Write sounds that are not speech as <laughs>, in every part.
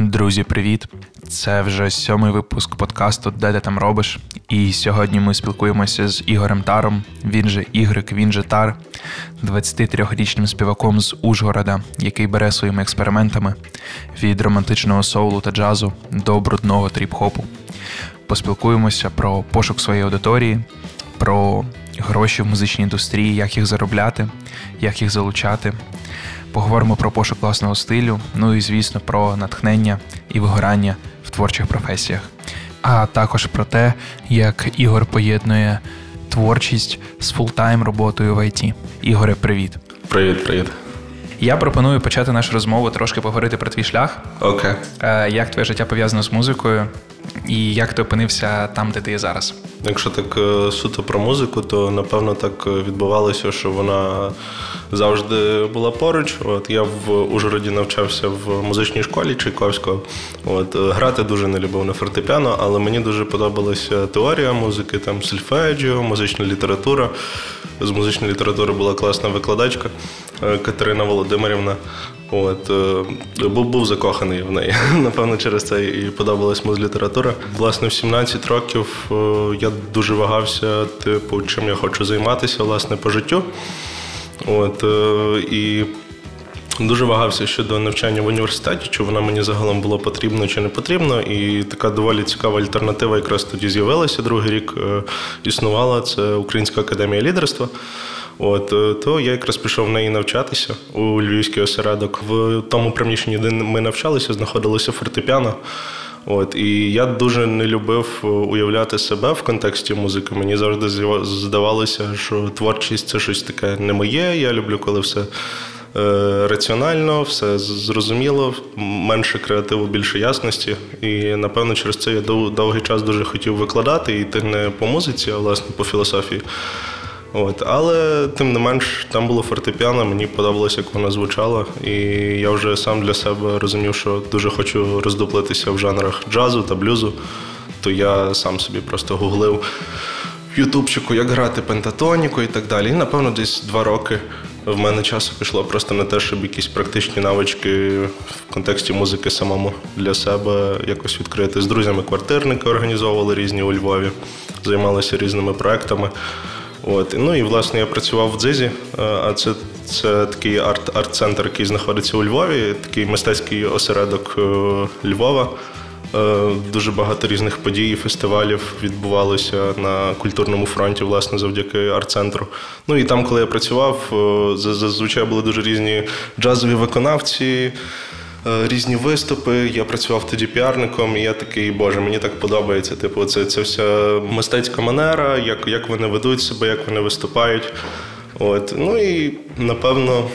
Друзі, привіт! Це вже сьомий випуск подкасту Де ти там робиш? І сьогодні ми спілкуємося з Ігорем Таром. Він же Ігрик, він же Тар, 23-річним співаком з Ужгорода, який бере своїми експериментами від романтичного соулу та джазу до брудного тріп-хопу. Поспілкуємося про пошук своєї аудиторії, про гроші в музичній індустрії, як їх заробляти, як їх залучати. Поговоримо про пошук власного стилю, ну і, звісно, про натхнення і вигорання в творчих професіях, а також про те, як Ігор поєднує творчість з full-time роботою в IT. Ігоре, привіт. Привіт, привіт. Я пропоную почати нашу розмову трошки поговорити про твій шлях. Окей. Е, Як твоє життя пов'язано з музикою, і як ти опинився там, де ти є зараз? Якщо так е, суто про музику, то напевно так е, відбувалося, що вона завжди була поруч. От я в Ужгороді навчався в музичній школі Чайковського. От е, грати дуже не любив на фортепіано, але мені дуже подобалася теорія музики, там сольфеджіо, музична література. З музичної літератури була класна викладачка Катерина Володимирівна. От був був закоханий в неї. <laughs> Напевно, через це і подобалась музлітература. Власне, в 17 років я дуже вагався, типу, чим я хочу займатися власне по життю. От і дуже вагався щодо навчання в університеті, чи воно мені загалом було потрібно чи не потрібно. І така доволі цікава альтернатива якраз тоді з'явилася. Другий рік існувала це Українська академія лідерства. От то я якраз пішов в неї навчатися у Львівський осередок. В тому приміщенні, де ми навчалися, знаходилося фортепіано. От і я дуже не любив уявляти себе в контексті музики. Мені завжди здавалося, що творчість це щось таке не моє. Я люблю, коли все. Раціонально, все зрозуміло, менше креативу, більше ясності. І напевно через це я довгий час дуже хотів викладати і йти не по музиці, а власне по філософії. От, Але тим не менш, там було фортепіано, мені подобалося, як воно звучало. І я вже сам для себе розумів, що дуже хочу роздуплитися в жанрах джазу та блюзу. То я сам собі просто гуглив в Ютубчику, як грати пентатоніку і так далі. І, напевно, десь два роки в мене часу пішло просто на те, щоб якісь практичні навички в контексті музики самому для себе якось відкрити. З друзями-квартирники організовували різні у Львові, займалися різними проектами. От. Ну і власне я працював в дзизі, е, а це це такий арт, арт-центр, який знаходиться у Львові, такий мистецький осередок е, Львова. Е, дуже багато різних подій, фестивалів відбувалося на культурному фронті, власне, завдяки арт-центру. Ну і там, коли я працював, зазвичай були дуже різні джазові виконавці. Е, різні виступи. Я працював тоді піарником, і я такий, боже, мені так подобається. Типу, це це вся мистецька манера, як як вони ведуть себе, як вони виступають. От. Ну і напевно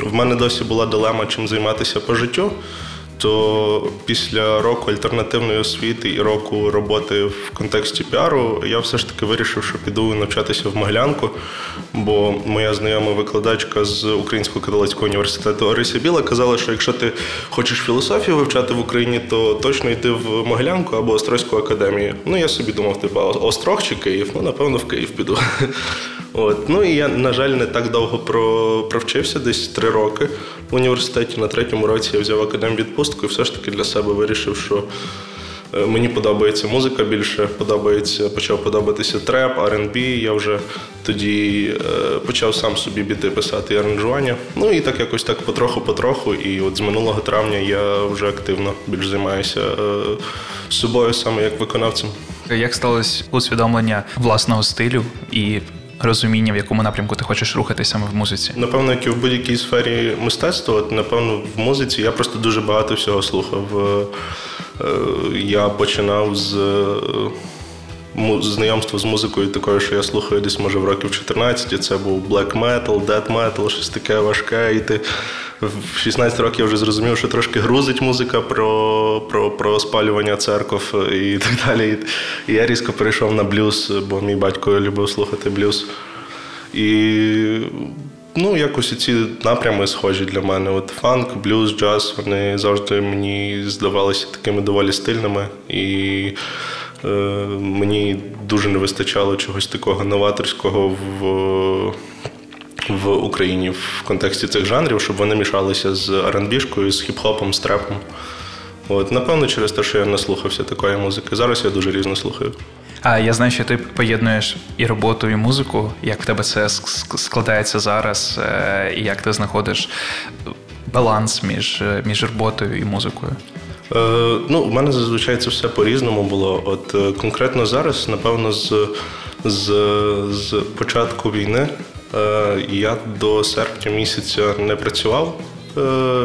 в мене досі була дилема, чим займатися по життю то після року альтернативної освіти і року роботи в контексті піару я все ж таки вирішив, що піду навчатися в Могилянку, бо моя знайома викладачка з Українського католицького університету Орися Біла казала, що якщо ти хочеш філософію вивчати в Україні, то точно йти в Могилянку або Острозьку академію. Ну я собі думав, типа Острог чи Київ? Ну напевно в Київ піду. От. Ну і я, на жаль, не так довго провчився, десь три роки в університеті. На третьому році я взяв академ відпустку і все ж таки для себе вирішив, що е, мені подобається музика більше, подобається, почав подобатися треп, R&B. Я вже тоді е, почав сам собі біти писати аранжування. Ну і так якось так потроху-потроху. І от з минулого травня я вже активно більш займаюся е, собою саме як виконавцем. Як сталося усвідомлення власного стилю і розуміння, в якому напрямку ти хочеш рухатися саме в музиці? Напевно, як і в будь-якій сфері мистецтва, от, напевно, в музиці я просто дуже багато всього слухав. Е, я починав з. Знайомство з музикою такою, що я слухаю десь, може, в років 14. Це був black metal, death metal, щось таке важке. І ти в 16 років я вже зрозумів, що трошки грузить музика про про, про спалювання церков і так далі. І я різко перейшов на блюз, бо мій батько любив слухати блюз. І ну, якось ці напрями схожі для мене. От Фанк, блюз, джаз, вони завжди мені здавалися такими доволі стильними. І мені дуже не вистачало чогось такого новаторського в в Україні в контексті цих жанрів, щоб вони мішалися з R&B-шкою, з хіп-хопом, з трепом. От, Напевно, через те, що я не слухався такої музики. Зараз я дуже різно слухаю. А я знаю, що ти поєднуєш і роботу, і музику. Як в тебе це складається зараз, е, і як ти знаходиш баланс між е, між роботою і музикою? Е, Ну, У мене зазвичай це все по-різному було. От е, конкретно зараз, напевно, з з, з початку війни е, я до серпня місяця не працював.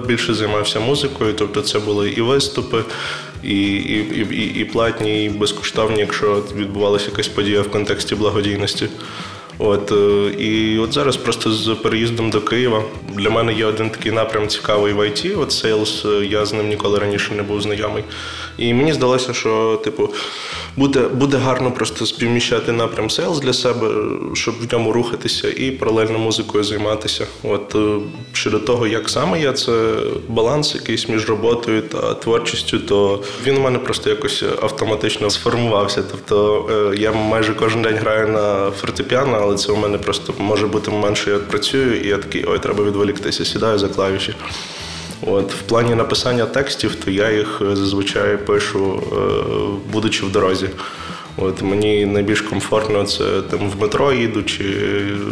Більше займався музикою, тобто це були і виступи, і і, і, і платні, і безкоштовні, якщо відбувалася якась подія в контексті благодійності. От е, і от зараз просто з переїздом до Києва для мене є один такий напрям цікавий в IT, От Sales, е, я з ним ніколи раніше не був знайомий. І мені здалося, що типу буде буде гарно просто співміщати напрям Sales для себе, щоб в ньому рухатися і паралельно музикою займатися. От е, щодо того, як саме я це баланс якийсь між роботою та творчістю, то він у мене просто якось автоматично сформувався. Тобто я майже кожен день граю на фортепіано але це у мене просто може бути момент, що я працюю, і я такий, ой, треба відволіктися, сідаю за клавіші. От, В плані написання текстів, то я їх е, зазвичай пишу, е, будучи в дорозі. От Мені найбільш комфортно це там в метро їду, чи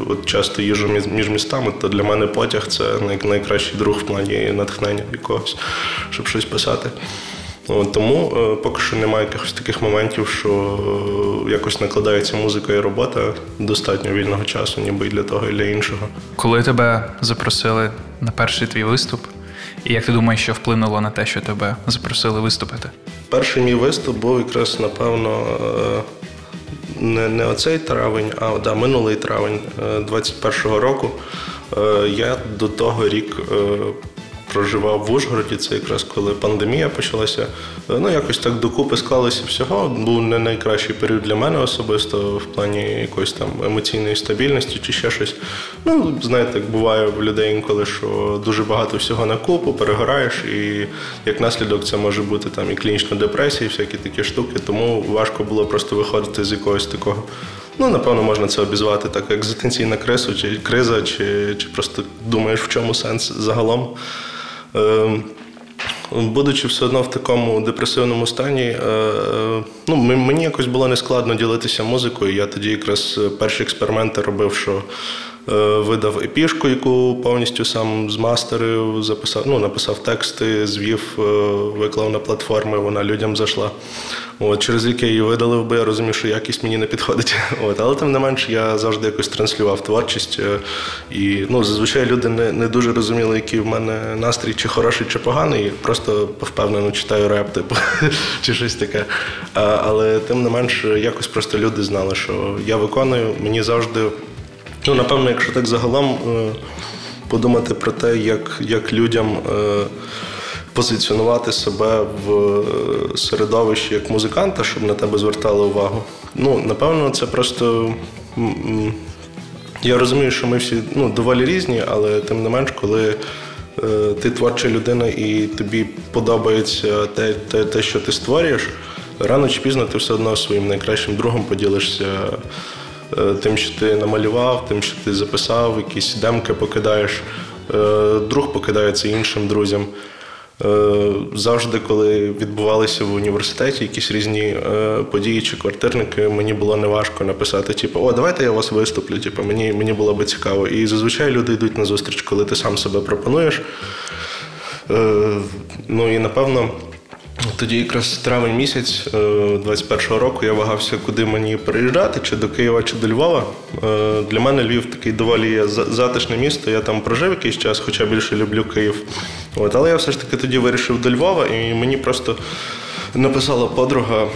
от часто їжу між містами, то для мене потяг це найкращий друг в плані натхнення якогось, щоб щось писати. Тому е, поки що немає якихось таких моментів, що якось накладається музика і робота достатньо вільного часу, ніби і для того, і для іншого. Коли тебе запросили на перший твій виступ, і як ти думаєш, що вплинуло на те, що тебе запросили виступити? Перший мій виступ був якраз, напевно, е, не не оцей травень, а да, минулий травень 21-го року. Я до того рік проживав в Ужгороді, це якраз коли пандемія почалася. Е, ну, якось так докупи склалося всього. Був не найкращий період для мене особисто в плані якоїсь там емоційної стабільності чи ще щось. Ну, знаєте, як буває в людей інколи, що дуже багато всього на купу, перегораєш, і як наслідок це може бути там і клінічна депресія, і всякі такі штуки. Тому важко було просто виходити з якогось такого. Ну, напевно, можна це обізвати так, екзистенційна криза, чи криза, чи, чи просто думаєш, в чому сенс загалом. Ем, будучи все одно в такому депресивному стані, е, е, ну, мені якось було нескладно ділитися музикою. Я тоді якраз перші експерименти робив, що е, видав епішку, яку повністю сам змастерив, записав, ну, написав тексти, звів, виклав на платформи, вона людям зайшла. От, Через рік її видалив, бо я розумів, що якість мені не підходить. <laughs> От, Але тим не менш я завжди якось транслював творчість. Е, і ну, зазвичай люди не не дуже розуміли, який в мене настрій, чи хороший, чи поганий. Просто впевнено читаю реп, типу, <laughs> чи щось таке. А, Але тим не менш, якось просто люди знали, що я виконую. Мені завжди, ну напевно, якщо так загалом е, подумати про те, як, як людям. Е, позиціонувати себе в е, середовищі як музиканта, щоб на тебе звертали увагу. Ну, напевно, це просто. Я розумію, що ми всі ну, доволі різні, але тим не менш, коли е, ти творча людина і тобі подобається те, те, те, що ти створюєш, рано чи пізно ти все одно своїм найкращим другом поділишся тим, що ти намалював, тим, що ти записав, якісь демки покидаєш. Е, друг покидається іншим друзям. Е, завжди, коли відбувалися в університеті якісь різні е, події чи квартирники, мені було неважко написати, типу, о, давайте я вас виступлю. Типу, мені мені було би цікаво. І зазвичай люди йдуть на зустріч, коли ти сам себе пропонуєш. Е, ну і напевно. Тоді якраз травень місяць 21-го року я вагався, куди мені переїжджати, чи до Києва, чи до Львова. Для мене Львів такий доволі затишне місто. Я там прожив якийсь час, хоча більше люблю Київ. От, Але я все ж таки тоді вирішив до Львова, і мені просто написала подруга,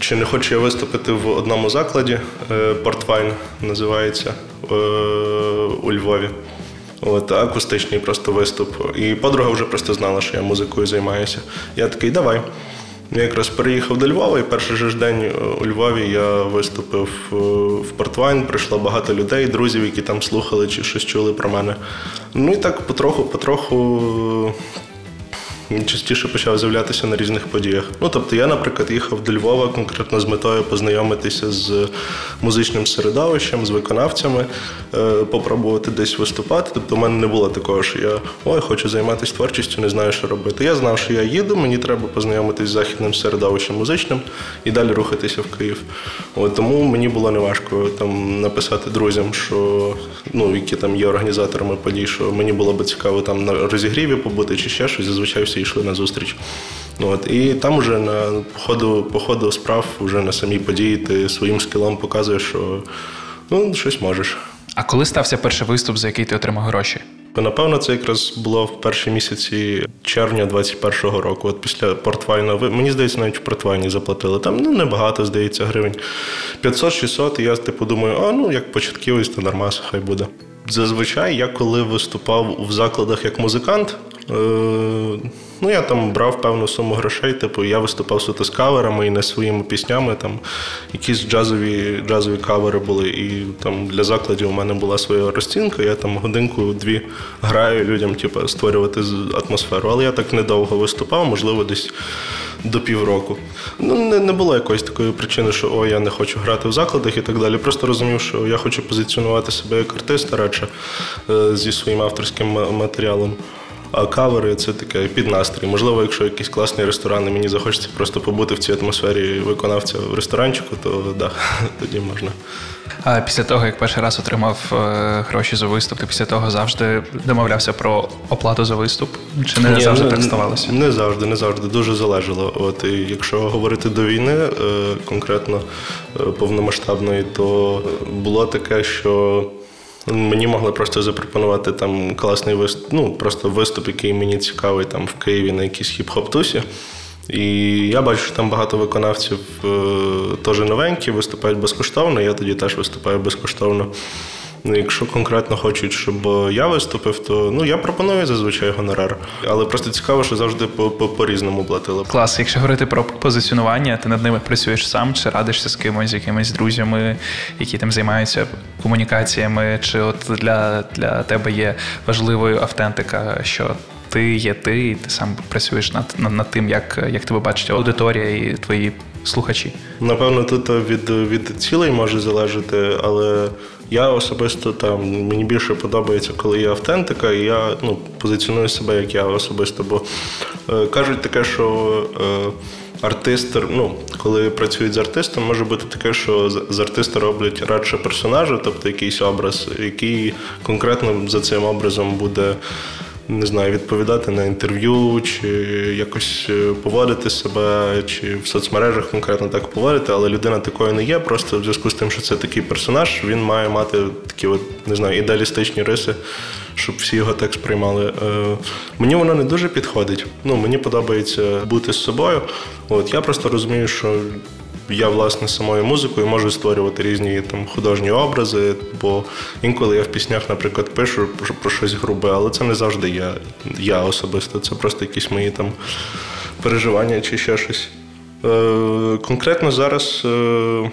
чи не хочу я виступити в одному закладі. Е, Портвайн називається е, у Львові. От, Акустичний просто виступ. І подруга вже просто знала, що я музикою займаюся. Я такий, давай. Я якраз переїхав до Львова, і перший же ж день у Львові я виступив е, в Портвайн. Прийшло багато людей, друзів, які там слухали чи щось чули про мене. Ну і так потроху-потроху він частіше почав з'являтися на різних подіях. Ну тобто, я, наприклад, їхав до Львова конкретно з метою познайомитися з музичним середовищем, з виконавцями, е, попробувати десь виступати. Тобто, у мене не було такого, що я ой, хочу займатися творчістю, не знаю, що робити. Я знав, що я їду, мені треба познайомитися з західним середовищем музичним і далі рухатися в Київ. От, Тому мені було неважко там написати друзям, що ну, які там є організаторами подій, що мені було би цікаво там на розігріві побути чи ще щось. Зазвичай всі йшли на зустріч. От, І там уже на ходу, по ходу справ, вже на самій події, ти своїм скілом показуєш, що ну, щось можеш. А коли стався перший виступ, за який ти отримав гроші? Напевно, це якраз було в перші місяці червня 21-го року. От після портвайна мені здається, навіть в портвайні заплатили. Там ну небагато, здається, гривень. 500-600, і я типу думаю, а ну як початківець, то нормас, хай буде. Зазвичай я коли виступав в закладах як музикант, ну я там брав певну суму грошей. Типу, я виступав суто з каверами і не своїми піснями. Там якісь джазові джазові кавери були. І там для закладів у мене була своя розцінка. Я там годинку-дві граю людям, типу, створювати атмосферу. Але я так недовго виступав, можливо, десь до півроку. Ну, не не було якоїсь такої причини, що о, я не хочу грати в закладах і так далі. Просто розумів, що я хочу позиціонувати себе як артист, радше е, зі своїм авторським матеріалом. А кавери це таке під настрій. Можливо, якщо якийсь класний ресторан, і мені захочеться просто побути в цій атмосфері виконавця в ресторанчику, то да, <laughs> тоді можна. А після того, як перший раз отримав е, гроші за виступ, ти після того завжди домовлявся про оплату за виступ? Чи не Ні, завжди не, так ставалося? Не завжди, не завжди. Дуже залежало. От і якщо говорити до війни, е, конкретно е, повномасштабної, то було таке, що. Мені могли просто запропонувати там класний виступ, ну просто виступ, який мені цікавий там в Києві на якійсь хіп-хоп-тусі. І я бачу, що там багато виконавців е, теж новенькі, виступають безкоштовно. Я тоді теж виступаю безкоштовно. Ну, Якщо конкретно хочуть, щоб я виступив, то ну я пропоную зазвичай гонорар. Але просто цікаво, що завжди по різному платили. Клас, якщо говорити про позиціонування, ти над ними працюєш сам, чи радишся з кимось, з якимись друзями, які там займаються комунікаціями, чи от для, для тебе є важливою автентика, що ти є ти, і ти сам працюєш над над, над тим, як як тебе бачить аудиторія і твої слухачі. Напевно, тут від від цілей може залежати, але я особисто там мені більше подобається, коли є автентика, і я ну, позиціоную себе як я особисто. Бо е, кажуть таке, що. Е, Артист, ну, коли працюють з артистом, може бути таке, що з артиста роблять радше персонажа, тобто якийсь образ, який конкретно за цим образом буде не знаю, відповідати на інтерв'ю, чи якось е, поводити себе, чи в соцмережах конкретно так поводити, але людина такою не є. Просто в зв'язку з тим, що це такий персонаж, він має мати такі, от не знаю, ідеалістичні риси, щоб всі його так сприймали. Е, мені воно не дуже підходить. Ну, Мені подобається бути з собою. От Я просто розумію, що я власне самою музикою можу створювати різні там художні образи, бо інколи я в піснях, наприклад, пишу про, щось грубе, але це не завжди я, я особисто. Це просто якісь мої там переживання чи ще щось. Е, Конкретно зараз. Е,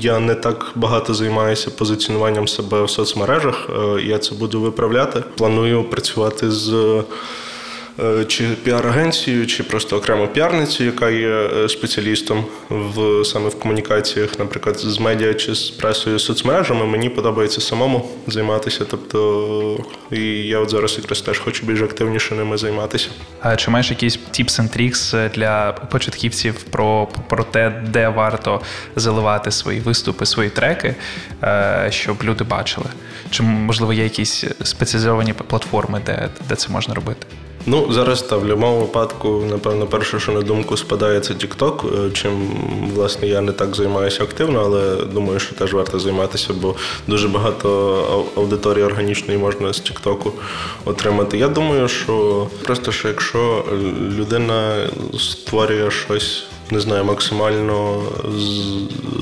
я не так багато займаюся позиціонуванням себе в соцмережах. Е, я це буду виправляти. Планую працювати з чи піар-агенцію, чи просто окрему піарницю, яка є е, спеціалістом в саме в комунікаціях, наприклад, з медіа чи з пресою соцмережами. Мені подобається самому займатися. Тобто, і я от зараз якраз теж хочу більш активніше ними займатися. А чи маєш якісь tips and tricks для початківців про, про те, де варто заливати свої виступи, свої треки, е, щоб люди бачили? Чи можливо є якісь спеціалізовані платформи, де, де це можна робити? Ну, зараз та в будь-якому випадку, напевно, перше, що на думку спадає, це TikTok, е, чим власне я не так займаюся активно, але думаю, що теж варто займатися, бо дуже багато аудиторії органічної можна з TikTok отримати. Я думаю, що просто що якщо людина створює щось. Не знаю, максимально з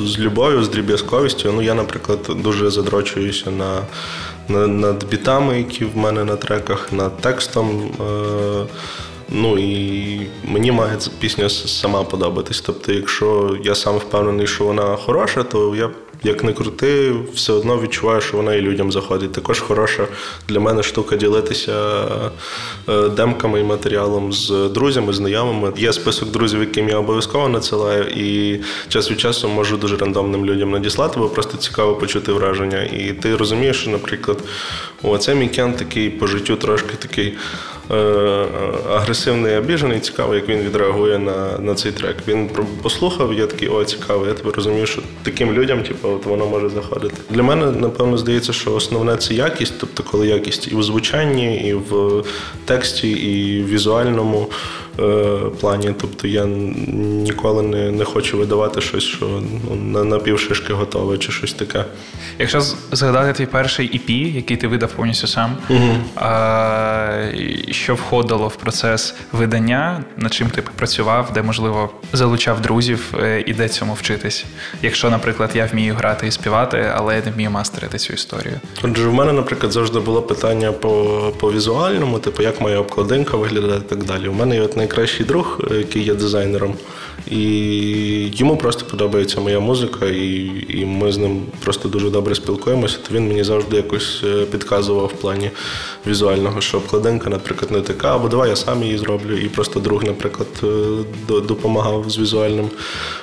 з любов'ю, з дріб'язковістю. Ну, я, наприклад, дуже задрочуюся на над бітами, які в мене на треках, над текстом. Е, ну і мені має пісня сама подобатись. Тобто, якщо я сам впевнений, що вона хороша, то я як не крути, все одно відчуваю, що вона і людям заходить. Також хороша для мене штука ділитися е, демками і матеріалом з друзями, знайомими. Є список друзів, яким я обов'язково надсилаю, і час від часу можу дуже рандомним людям надіслати, бо просто цікаво почути враження. І ти розумієш, що, наприклад, о, це мій такий по життю трошки такий. Е, агресивний, обіжений, цікаво, як він відреагує на на цей трек. Він послухав, я такий, о, цікаво, я тебе розумію, що таким людям типу, от воно може заходити. Для мене, напевно, здається, що основне це якість, тобто, коли якість і в звучанні, і в тексті, і в візуальному е, плані. Тобто я ніколи не не хочу видавати щось, що ну, на, на півшишки готове, чи щось таке. Якщо згадати твій перший EP, який ти видав повністю сам, угу. а, що входило в процес видання, над чим ти працював, де, можливо, залучав друзів е, і де цьому вчитись? Якщо, наприклад, я вмію грати і співати, але я не вмію мастерити цю історію. Отже, в мене, наприклад, завжди було питання по по візуальному, типу, як моя обкладинка виглядає і так далі. У мене є от найкращий друг, е, який є дизайнером, і йому просто подобається моя музика, і, і ми з ним просто дуже добре спілкуємося, то він мені завжди якось е, підказував в плані візуального, що обкладинка, наприклад, не така, або давай я сам її зроблю. І просто друг, наприклад, е, допомагав з візуальним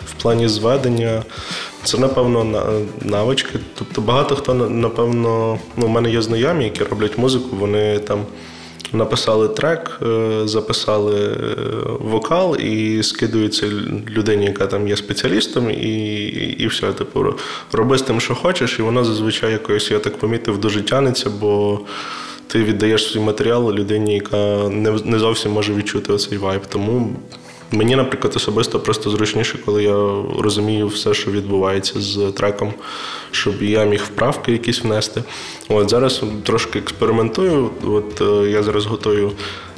в плані зведення. Це, напевно, навички. Тобто багато хто, напевно, ну, у мене є знайомі, які роблять музику, вони там. Написали трек, е, записали е, вокал і скидуються людині, яка там є спеціалістом, і і, все. Типу, роби з тим, що хочеш, і воно зазвичай якось, я так помітив, дуже тянеться, бо ти віддаєш свій матеріал людині, яка не не зовсім може відчути оцей вайб. Тому Мені, наприклад, особисто просто зручніше, коли я розумію все, що відбувається з треком, щоб я міг вправки якісь внести. От Зараз трошки експериментую. От е, Я зараз готую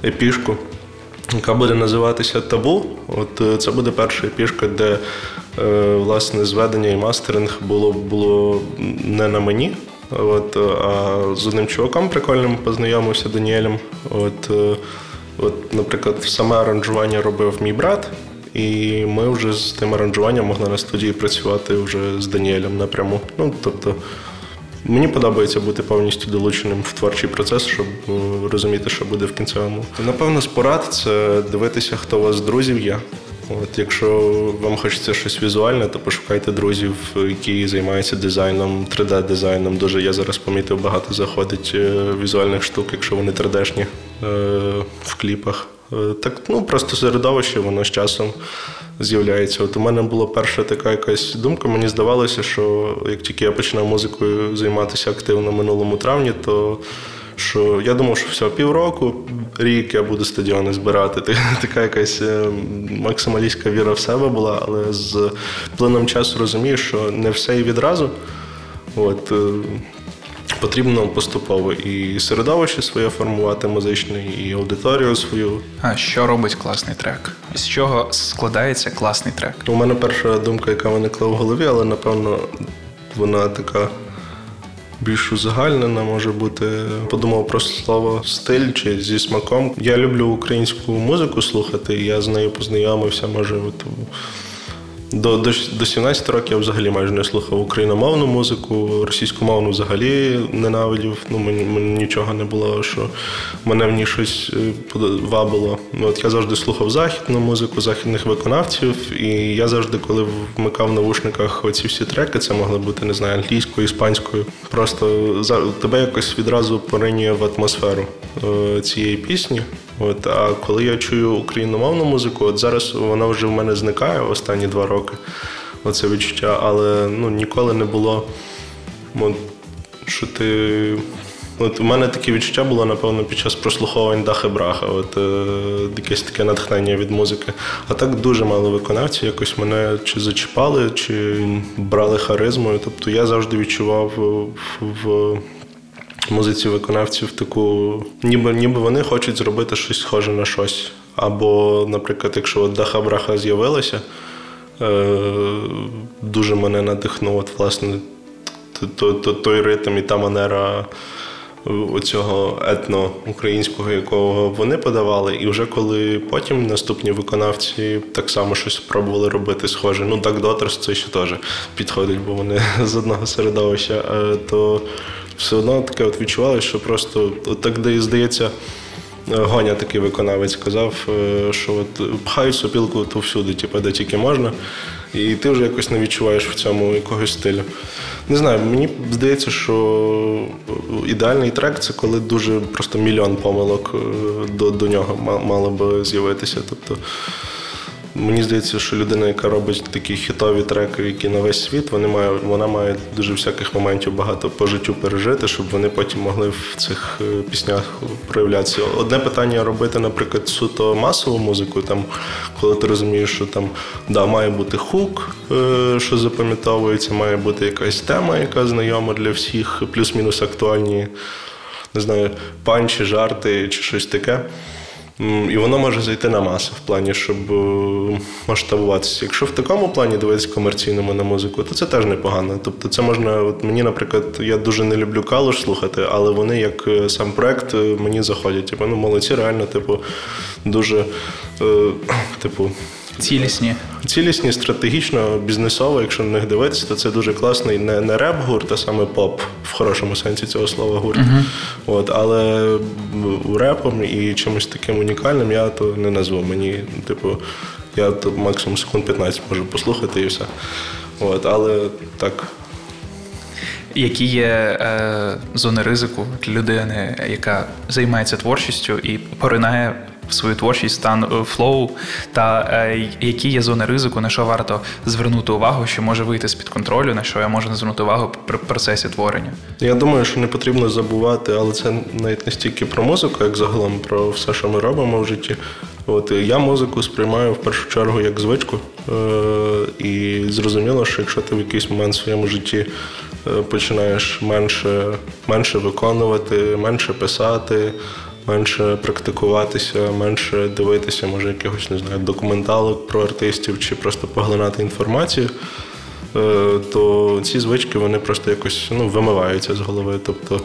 епішку, яка буде називатися Табу. От е, Це буде перша епішка, де е, власне зведення і мастеринг було було не на мені. От, А з одним чуваком прикольним познайомився Даніелем. От, От, Наприклад, саме аранжування робив мій брат, і ми вже з тим аранжуванням могли на студії працювати вже з Даніелем напряму. Ну, тобто, Мені подобається бути повністю долученим в творчий процес, щоб е, розуміти, що буде в кінцевому. Напевно, з порад це дивитися, хто у вас з друзів є. От Якщо вам хочеться щось візуальне, то пошукайте друзів, які займаються дизайном, 3D-дизайном. Дуже я зараз помітив, багато заходить е, візуальних штук, якщо вони 3D-шні е, в кліпах. Е, так, ну просто середовище, воно з часом з'являється. От у мене була перша така якась думка. Мені здавалося, що як тільки я починав музикою займатися активно минулому травні, то що я думав, що все, півроку, рік я буду стадіони збирати. Така якась е, максималістська віра в себе була, але з плином часу розумію, що не все і відразу. От, е, Потрібно поступово і середовище своє формувати музичне, і аудиторію свою. А що робить класний трек? З чого складається класний трек? У мене перша думка, яка виникла в голові, але напевно вона така більш узагальнена може бути. Подумав про слово стиль чи зі смаком. Я люблю українську музику слухати. Я з нею познайомився, може, от до до, до 17 років я взагалі майже не слухав україномовну музику, російськомовну взагалі ненавидів. Ну, мені, мені нічого не було, що мене в ній щось е, вабило. От Я завжди слухав західну музику, західних виконавців, і я завжди, коли вмикав в навушниках оці всі треки, це могли бути, не знаю, англійською, іспанською. Просто за тебе якось відразу поринює в атмосферу е, цієї пісні. От, А коли я чую україномовну музику, от зараз вона вже в мене зникає останні два роки. Оце відчуття, але ну, ніколи не було, от, що ти. От У мене таке відчуття було, напевно, під час прослуховувань Дахи Браха, от е, якесь таке натхнення від музики. А так дуже мало виконавців, якось мене чи зачіпали, чи брали харизмою. Тобто я завжди відчував в, в музиці виконавців таку, ніби ніби вони хочуть зробити щось схоже на щось. Або, наприклад, якщо от Даха Браха з'явилася, е, дуже мене надихнув, от, власне, той ритм і та манера оцього етно-українського, якого вони подавали. І вже коли потім наступні виконавці так само щось пробували робити схоже. Ну, так Дотерс це ще теж підходить, бо вони <laughs> з одного середовища, то все одно таке от відчували, що просто от так де здається. Гоня такий виконавець казав, е, що от пхають сопілку то всюди, типу, де тільки можна, і ти вже якось не відчуваєш в цьому якогось стилю. Не знаю, мені здається, що ідеальний трек це коли дуже просто мільйон помилок е, до до нього мало би з'явитися. Тобто Мені здається, що людина, яка робить такі хітові треки, які на весь світ, вони має, вона має дуже всяких моментів багато по життю пережити, щоб вони потім могли в цих е, піснях проявлятися. Одне питання робити, наприклад, суто масову музику, там, коли ти розумієш, що там да, має бути хук, е, що запам'ятовується, має бути якась тема, яка знайома для всіх, плюс-мінус актуальні, не знаю, панчі, жарти чи щось таке. І воно може зайти на масу в плані, щоб е, масштабуватися. Якщо в такому плані дивитися комерційному на музику, то це теж непогано. Тобто, це можна, от мені, наприклад, я дуже не люблю калуш слухати, але вони, як е, сам проект, е, мені заходять. Типу, ну молодці, реально, типу, дуже, е, типу. Цілісні. Цілісні, стратегічно, бізнесово, якщо на них дивитися, то це дуже класний не не реп-гурт, а саме поп в хорошому сенсі цього слова гурт. Uh-huh. От, Але репом і чимось таким унікальним я то не назву. Мені, типу, я то максимум секунд 15 можу послухати і все. От, Але так. Які є е, зони ризику для людини, яка займається творчістю і поринає свою творчість, стан е, flow, та е, які є зони ризику, на що варто звернути увагу, що може вийти з під контролю, на що я можу не звернути увагу при процесі творення. Я думаю, що не потрібно забувати, але це навіть не стільки про музику, як загалом про все, що ми робимо в житті. От я музику сприймаю в першу чергу як звичку. Е, І зрозуміло, що якщо ти в якийсь момент в своєму житті починаєш менше, менше виконувати, менше писати менше практикуватися, менше дивитися, може, якихось не знаю, документалок про артистів чи просто поглинати інформацію, е, то ці звички вони просто якось ну, вимиваються з голови. Тобто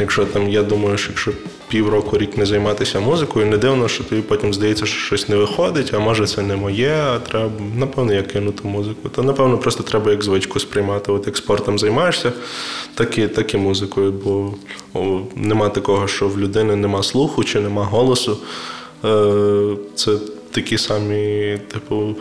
Якщо там, я думаю, що якщо півроку рік не займатися музикою, не дивно, що тобі потім здається, що щось не виходить, а може це не моє, а треба, напевно, я кинути музику. То, напевно, просто треба як звичку сприймати. От як спортом займаєшся, так і, так і музикою. Бо о, нема такого, що в людини нема слуху чи нема голосу. Е, Це такі самі, типу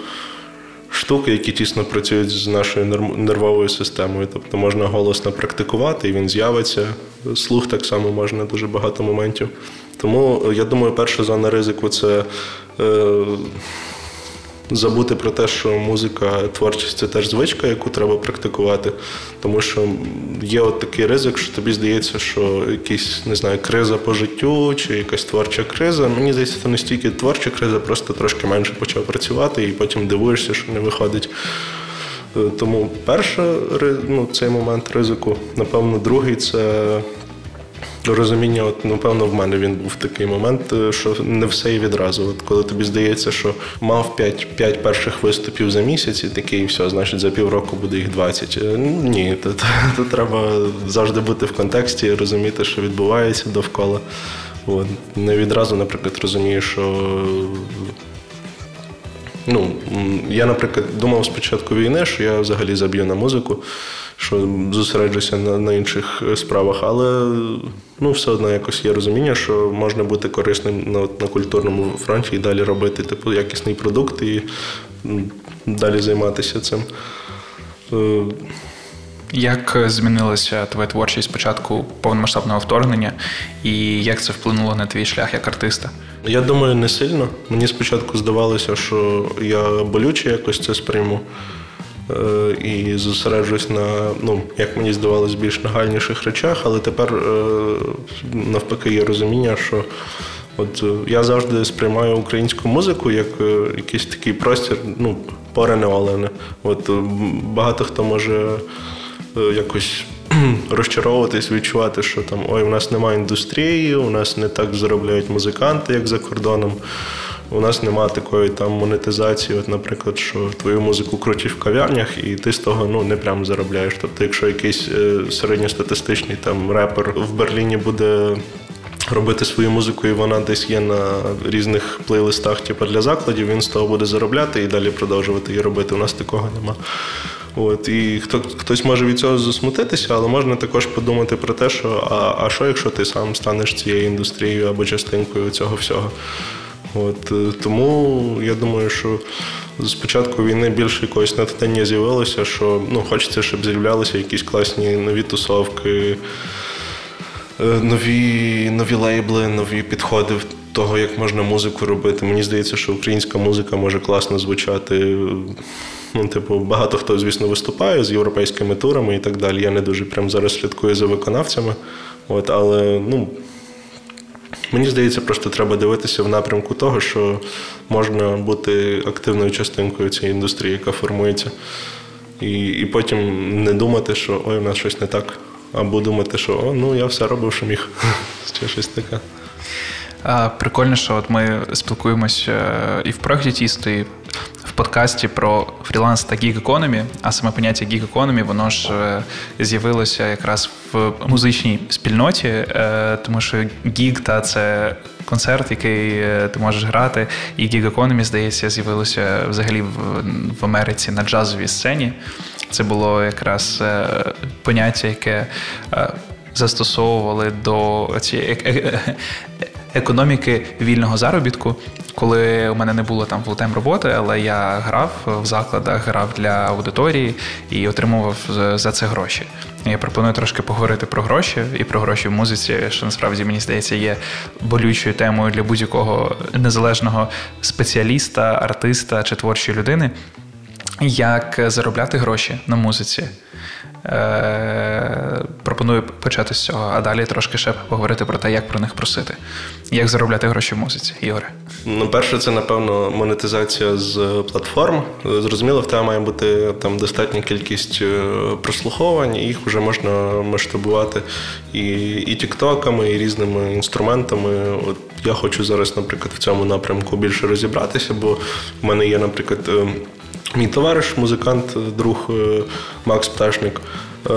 штуки, які тісно працюють з нашою нервовою системою. Тобто можна голосно практикувати, і він з'явиться. Слух так само можна дуже багато моментів. Тому я думаю, перша зона ризику це. Е, забути про те, що музика, творчість це теж звичка, яку треба практикувати. Тому що є от такий ризик, що тобі здається, що якась не знаю, криза по життю чи якась творча криза. Мені здається, це не стільки творча криза, просто трошки менше почав працювати і потім дивуєшся, що не виходить. Е, тому перший ну, цей момент ризику, напевно, другий це розуміння, от напевно, в мене він був такий момент, е, що не все і відразу. От коли тобі здається, що мав 5 5 перших виступів за місяць, і такий, і все, значить, за півроку буде їх 20. Е, ні, то, то, то треба завжди бути в контексті, розуміти, що відбувається довкола. От. Не відразу, наприклад, розумію, що. Ну, я, наприклад, думав спочатку війни, що я взагалі заб'ю на музику що зосереджуся на на інших справах, але ну, все одно якось є розуміння, що можна бути корисним на на культурному фронті і далі робити типу, якісний продукт і далі займатися цим. Е, як змінилася твоя творчість спочатку повномасштабного вторгнення, і як це вплинуло на твій шлях як артиста? Я думаю, не сильно. Мені спочатку здавалося, що я болюче якось це сприйму. Е, і зосереджуюсь на, ну, як мені здавалось, більш нагальніших речах, але тепер е, навпаки є розуміння, що от е, я завжди сприймаю українську музику як якийсь такий простір, ну, поренеолене. От багато хто може якось. <clears throat> Розчаровуватись, відчувати, що там ой, у нас немає індустрії, у нас не так заробляють музиканти, як за кордоном У нас немає такої там монетизації, от, наприклад, що твою музику крутять в кав'ярнях, і ти з того ну, не прям заробляєш. Тобто, якщо якийсь е, середньостатистичний там репер в Берліні буде. Робити свою музику, і вона десь є на різних плейлистах, типу для закладів, він з того буде заробляти і далі продовжувати її робити. У нас такого нема. От, І хто, хтось може від цього засмутитися, але можна також подумати про те, що а, а що, якщо ти сам станеш цією індустрією або частинкою цього всього. От, е, Тому я думаю, що з початку війни більше якогось натхнення з'явилося, що ну, хочеться, щоб з'являлися якісь класні нові тусовки, е, нові, нові лейбли, нові підходи того, як можна музику робити. Мені здається, що українська музика може класно звучати. Ну, типу, багато хто, звісно, виступає з європейськими турами і так далі. Я не дуже прям зараз слідкую за виконавцями. От, Але ну, мені здається, просто треба дивитися в напрямку того, що можна бути активною частинкою цієї індустрії, яка формується. І і потім не думати, що ой, у нас щось не так. Або думати, що о, ну я все робив, що міг. <laughs> Чи щось таке. Прикольно, що от ми спілкуємося е, і в проєкті Тісто, і подкасті про фріланс та гіг економі, а саме поняття гіг економі, воно ж е, з'явилося якраз в музичній спільноті, е, тому що гіг та це концерт, який ти можеш грати, і гіг економі, здається, з'явилося взагалі в Америці на джазовій сцені. Це було якраз поняття, яке застосовували до цієї економіки вільного заробітку коли у мене не було там full-time роботи, але я грав в закладах, грав для аудиторії і отримував за це гроші. Я пропоную трошки поговорити про гроші і про гроші в музиці, що насправді мені здається є болючою темою для будь-якого незалежного спеціаліста, артиста чи творчої людини. Як заробляти гроші на музиці? Е, пропоную почати з цього, а далі трошки ще поговорити про те, як про них просити, як заробляти гроші в музиці. Ігоре. Ну, перше, це напевно монетизація з платформ. Зрозуміло, в тебе має бути там достатня кількість е, прослуховувань, і їх вже можна масштабувати і і тіктоками, і різними інструментами. От я хочу зараз, наприклад, в цьому напрямку більше розібратися, бо в мене є, наприклад. Мій товариш, музикант, друг е, Макс Пташник. Е,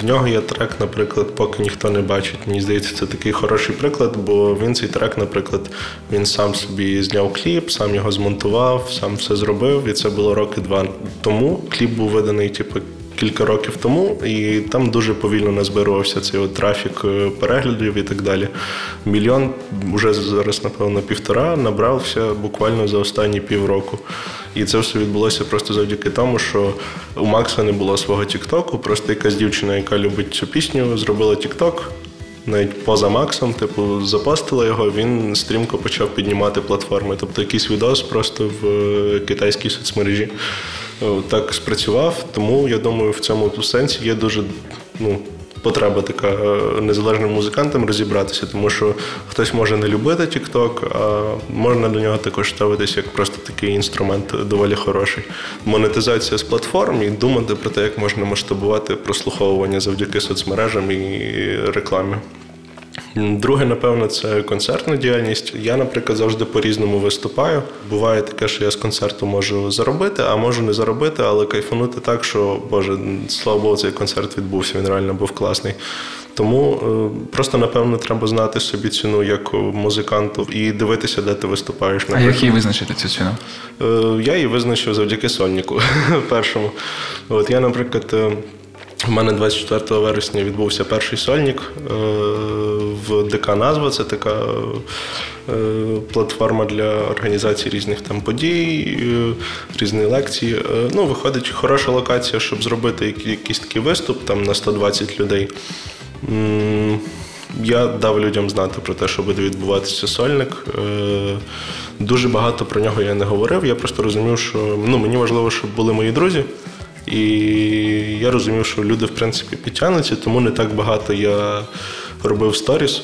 в нього є трек, наприклад, поки ніхто не бачить. Мені здається, це такий хороший приклад, бо він цей трек, наприклад, він сам собі зняв кліп, сам його змонтував, сам все зробив. І це було роки два тому. Кліп був виданий, типу, кілька років тому, і там дуже повільно назбирувався цей от трафік е, переглядів і так далі. Мільйон вже зараз, напевно, півтора набрався буквально за останні півроку. І це все відбулося просто завдяки тому, що у Макса не було свого Тіктоку. Просто якась дівчина, яка любить цю пісню, зробила Тікток. Навіть поза Максом, типу, запостила його, він стрімко почав піднімати платформи. Тобто якийсь відос просто в е, китайській соцмережі так спрацював. Тому я думаю, в цьому сенсі є дуже ну, потреба така е, незалежним музикантам розібратися, тому що хтось може не любити TikTok, а можна до нього також ставитися як просто такий інструмент доволі хороший. Монетизація з платформ і думати про те, як можна масштабувати прослуховування завдяки соцмережам і рекламі. Друге, напевно, це концертна діяльність. Я, наприклад, завжди по-різному виступаю. Буває таке, що я з концерту можу заробити, а можу не заробити, але кайфанути так, що Боже, слава Богу, цей концерт відбувся. Він реально був класний. Тому е, просто напевно треба знати собі ціну як музиканту і дивитися, де ти виступаєш. Наприклад. А як її визначити цю ціну? Е, я її визначив завдяки сольнику <laughs> першому. От я, наприклад. У мене 24 вересня відбувся перший сольник е, в ДК назва. Це така е, платформа для організації різних там подій, е, різні лекції. Ну, Виходить, хороша локація, щоб зробити якийсь такий виступ там на 120 людей. Я дав людям знати про те, що буде відбуватися сольник. Дуже багато про нього я не говорив. Я просто розумів, що ну, мені важливо, щоб були мої друзі. І я розумів, що люди, в принципі, підтягнуться, тому не так багато я робив сторіс.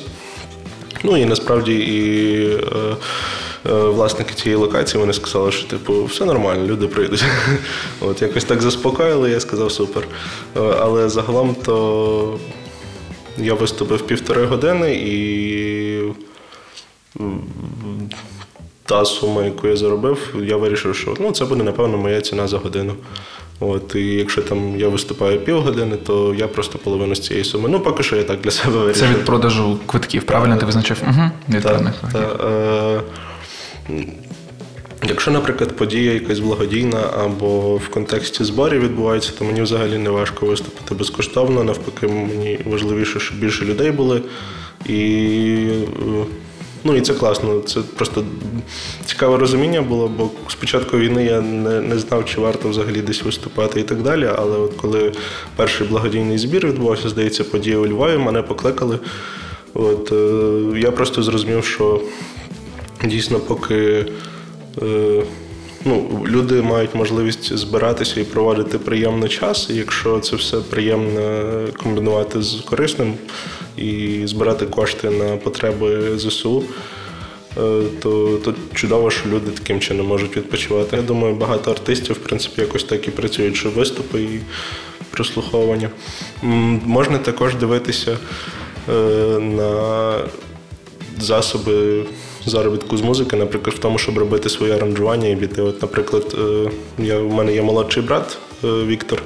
Ну і насправді і е, е, власники цієї локації вони сказали, що типу, все нормально, люди прийдуть. <laughs> От Якось так заспокоїли, я сказав супер. Е, але загалом то я виступив півтори години і та сума, яку я заробив, я вирішив, що ну, це буде, напевно, моя ціна за годину. От, І якщо там я виступаю півгодини, то я просто половину з цієї суми. Ну, поки що я так для себе вирішив. Це від продажу квитків, правильно Так. ти визначив? Угу. Від Та, певних та, е, Якщо, наприклад, подія якась благодійна або в контексті зборів відбувається, то мені взагалі не важко виступити безкоштовно. Навпаки, мені важливіше, щоб більше людей були. І, е, ну, і це класно. Це просто цікаве розуміння було, бо спочатку війни я не, не знав, чи варто взагалі десь виступати і так далі. Але от коли перший благодійний збір відбувався, здається, подія у Львові, мене покликали. От, е, я просто зрозумів, що дійсно, поки е, ну, люди мають можливість збиратися і проводити приємний час, і якщо це все приємно комбінувати з корисним і збирати кошти на потреби ЗСУ. е, То, то чудово, що люди таким чином можуть відпочивати. Я думаю, багато артистів, в принципі, якось так і працюють, що виступи і прослуховування. Можна також дивитися е, на засоби заробітку з музики, наприклад, в тому, щоб робити своє аранжування і біти. От, наприклад, е, я, у мене є молодший брат е, Віктор.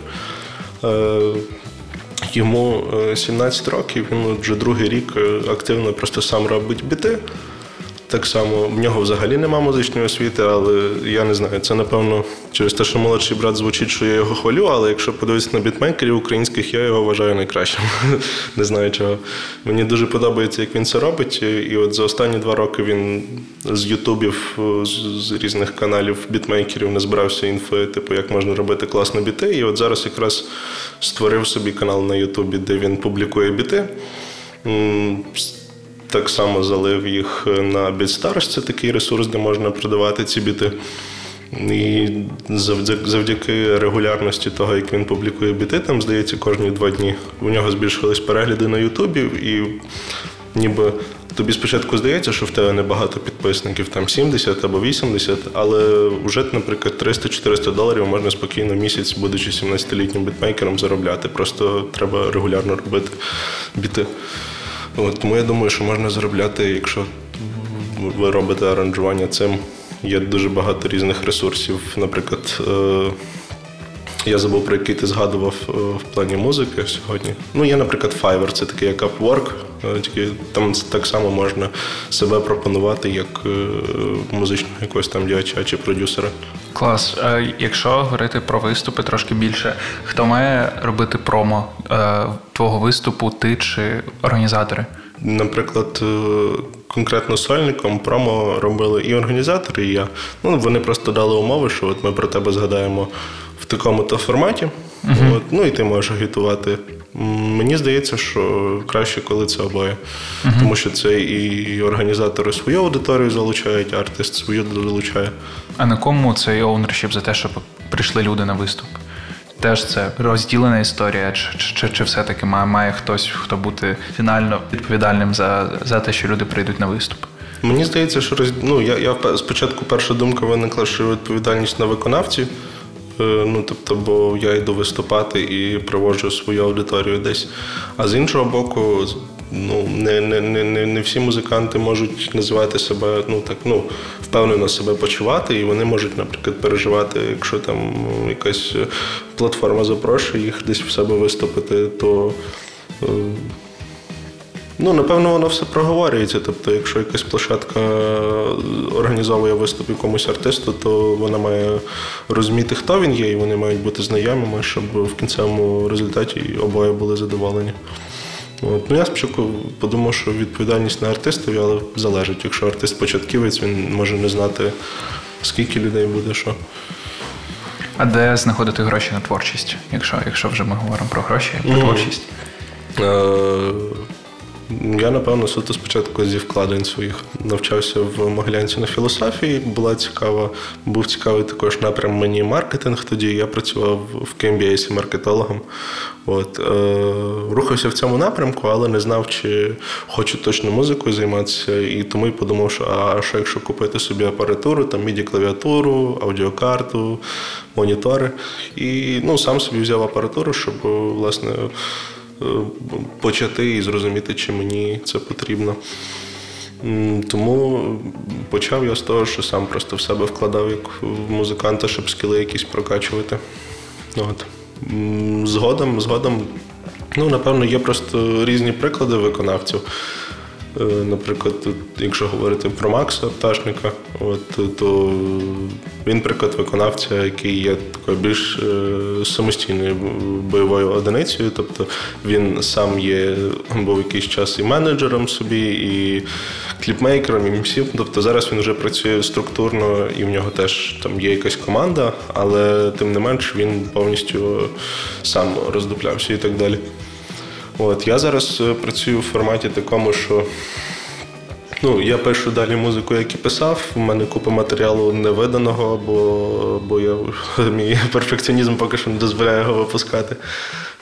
Е, Йому е, 17 років, він вже другий рік активно просто сам робить біти. Так само в нього взагалі нема музичної освіти, але я не знаю. Це напевно через те, що молодший брат звучить, що я його хвалю. Але якщо подивитися на бітмейкерів українських, я його вважаю найкращим. <laughs> не знаю чого. Мені дуже подобається, як він це робить. І от за останні два роки він з Ютубів, з, різних каналів бітмейкерів назбирався інфи, типу, як можна робити класно біти. І от зараз якраз створив собі канал на Ютубі, де він публікує біти. Так само залив їх на BitStars, це такий ресурс, де можна продавати ці біти. І завдяки регулярності того, як він публікує біти, там, здається, кожні два дні у нього збільшились перегляди на Ютубі, і ніби тобі спочатку здається, що в тебе небагато підписників, там 70 або 80, але вже, наприклад, 300-400 доларів можна спокійно місяць, будучи 17-літнім бітмейкером, заробляти. Просто треба регулярно робити біти. От, тому я думаю, що можна заробляти, якщо ви робите аранжування цим. Є дуже багато різних ресурсів. Наприклад, е, я забув, про який ти згадував е, в плані музики сьогодні. Ну, є, наприклад, Fiverr, це такий як Upwork, е, тільки там так само можна себе пропонувати як е, музичного якогось там діяча чи продюсера. Клас. А якщо говорити про виступи трошки більше, хто має робити промо твого виступу, ти чи організатори? Наприклад, конкретно сольником промо робили і організатори, і я. Ну, вони просто дали умови, що от ми про тебе згадаємо в такому-то форматі. От, ну і ти можеш агітувати. Мені здається, що краще, коли це обоє. Тому що це і організатори свою аудиторію залучають, артист свою залучає. А на кому цей оунершіп за те, щоб прийшли люди на виступ? Теж це розділена історія, чи, чи, чи, чи все-таки має, має хтось, хто бути фінально відповідальним за, за те, що люди прийдуть на виступ? Мені здається, що роз... ну, я, я спочатку перша думка виникла, що відповідальність на виконавців. Е, Ну, тобто, бо я йду виступати і приводжу свою аудиторію десь. А з іншого боку, ну, не, не, не, не, всі музиканти можуть називати себе, ну так, ну, впевнено себе почувати, і вони можуть, наприклад, переживати, якщо там якась е, платформа запрошує їх десь в себе виступити, то. Е, Ну, напевно, воно все проговорюється. Тобто, якщо якась площадка організовує виступ якомусь артисту, то вона має розуміти, хто він є, і вони мають бути знайомими, щоб в кінцевому результаті обоє були задоволені. От. Ну, я спочатку подумав, що відповідальність на артистові, але залежить. Якщо артист початківець, він може не знати, скільки людей буде, що. А де знаходити гроші на творчість, якщо, якщо вже ми говоримо про гроші, про Мгм. творчість? Е, Я, напевно, суто спочатку зі вкладень своїх навчався в Могилянці на філософії. Була цікава, був цікавий також напрям мені маркетинг. Тоді я працював в KMBS маркетологом. От, е, рухався в цьому напрямку, але не знав, чи хочу точно музикою займатися. І тому й подумав, що а що якщо купити собі апаратуру, там міді клавіатуру, аудіокарту, монітори. І ну, сам собі взяв апаратуру, щоб власне почати і зрозуміти, чи мені це потрібно. Тому почав я з того, що сам просто в себе вкладав як музиканта, щоб скіли якісь прокачувати. От. Згодом, згодом, ну, напевно, є просто різні приклади виконавців. Е, наприклад, якщо говорити про Макса Пташника, от, то він приклад виконавця, який є такою більш е, самостійною бойовою одиницею. Тобто він сам є, був якийсь час і менеджером собі, і кліпмейкером, і місів. Тобто зараз він вже працює структурно, і в нього теж там є якась команда, але тим не менш він повністю сам роздуплявся і так далі. От Я зараз е, працюю в форматі такому, що ну, я пишу далі музику, як і писав. У мене купа матеріалу невиданого, бо бо я, <laughs> мій перфекціонізм поки що не дозволяє його випускати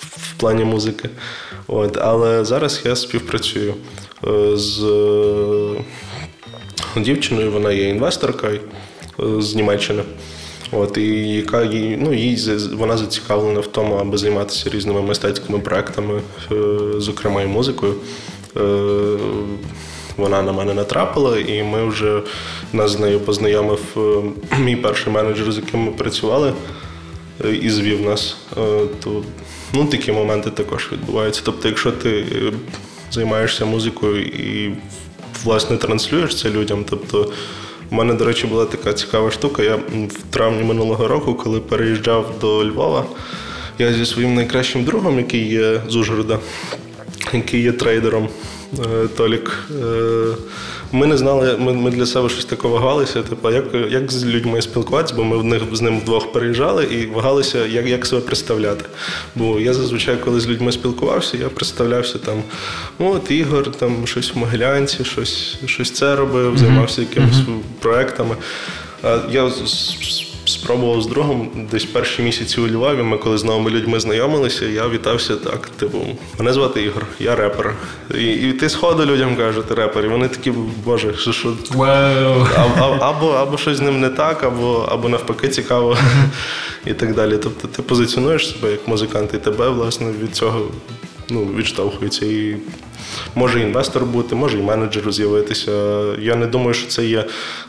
в плані музики. От, Але зараз я співпрацюю е, з е, дівчиною, вона є інвесторка з Німеччини. От і яка їй ну їй вона зацікавлена в тому, аби займатися різними мистецькими проектами, е, зокрема і музикою. Е, вона на мене натрапила, і ми вже нас з нею познайомив е, мій перший менеджер, з яким ми працювали, і звів нас. То ну, такі моменти також відбуваються. Тобто, якщо ти займаєшся музикою і власне транслюєш це людям, тобто. У мене, до речі, була така цікава штука. Я в травні минулого року, коли переїжджав до Львова, я зі своїм найкращим другом, який є з Ужгорода, який є трейдером, е, Толік. Ми не знали, ми ми для себе щось таке вагалися, типу, як як з людьми спілкуватися, бо ми в них з ним вдвох переїжджали і вагалися, як як себе представляти. Бо я зазвичай, коли з людьми спілкувався, я представлявся там, от Ігор, там щось в Могилянці, щось щось це робив, займався якимись mm-hmm. проектами. А я спробував з другом десь перші місяці у Львові. Ми коли з новими людьми знайомилися, я вітався так. Типу, мене звати Ігор, я репер. І і ти сходу людям кажеш, ти репер. І вони такі, боже, що що wow. або, або або щось з ним не так, або або навпаки цікаво і так далі. Тобто ти позиціонуєш себе як музикант, і тебе власне від цього ну, відштовхується. І може інвестор бути, може і менеджер з'явитися. Я не думаю, що це є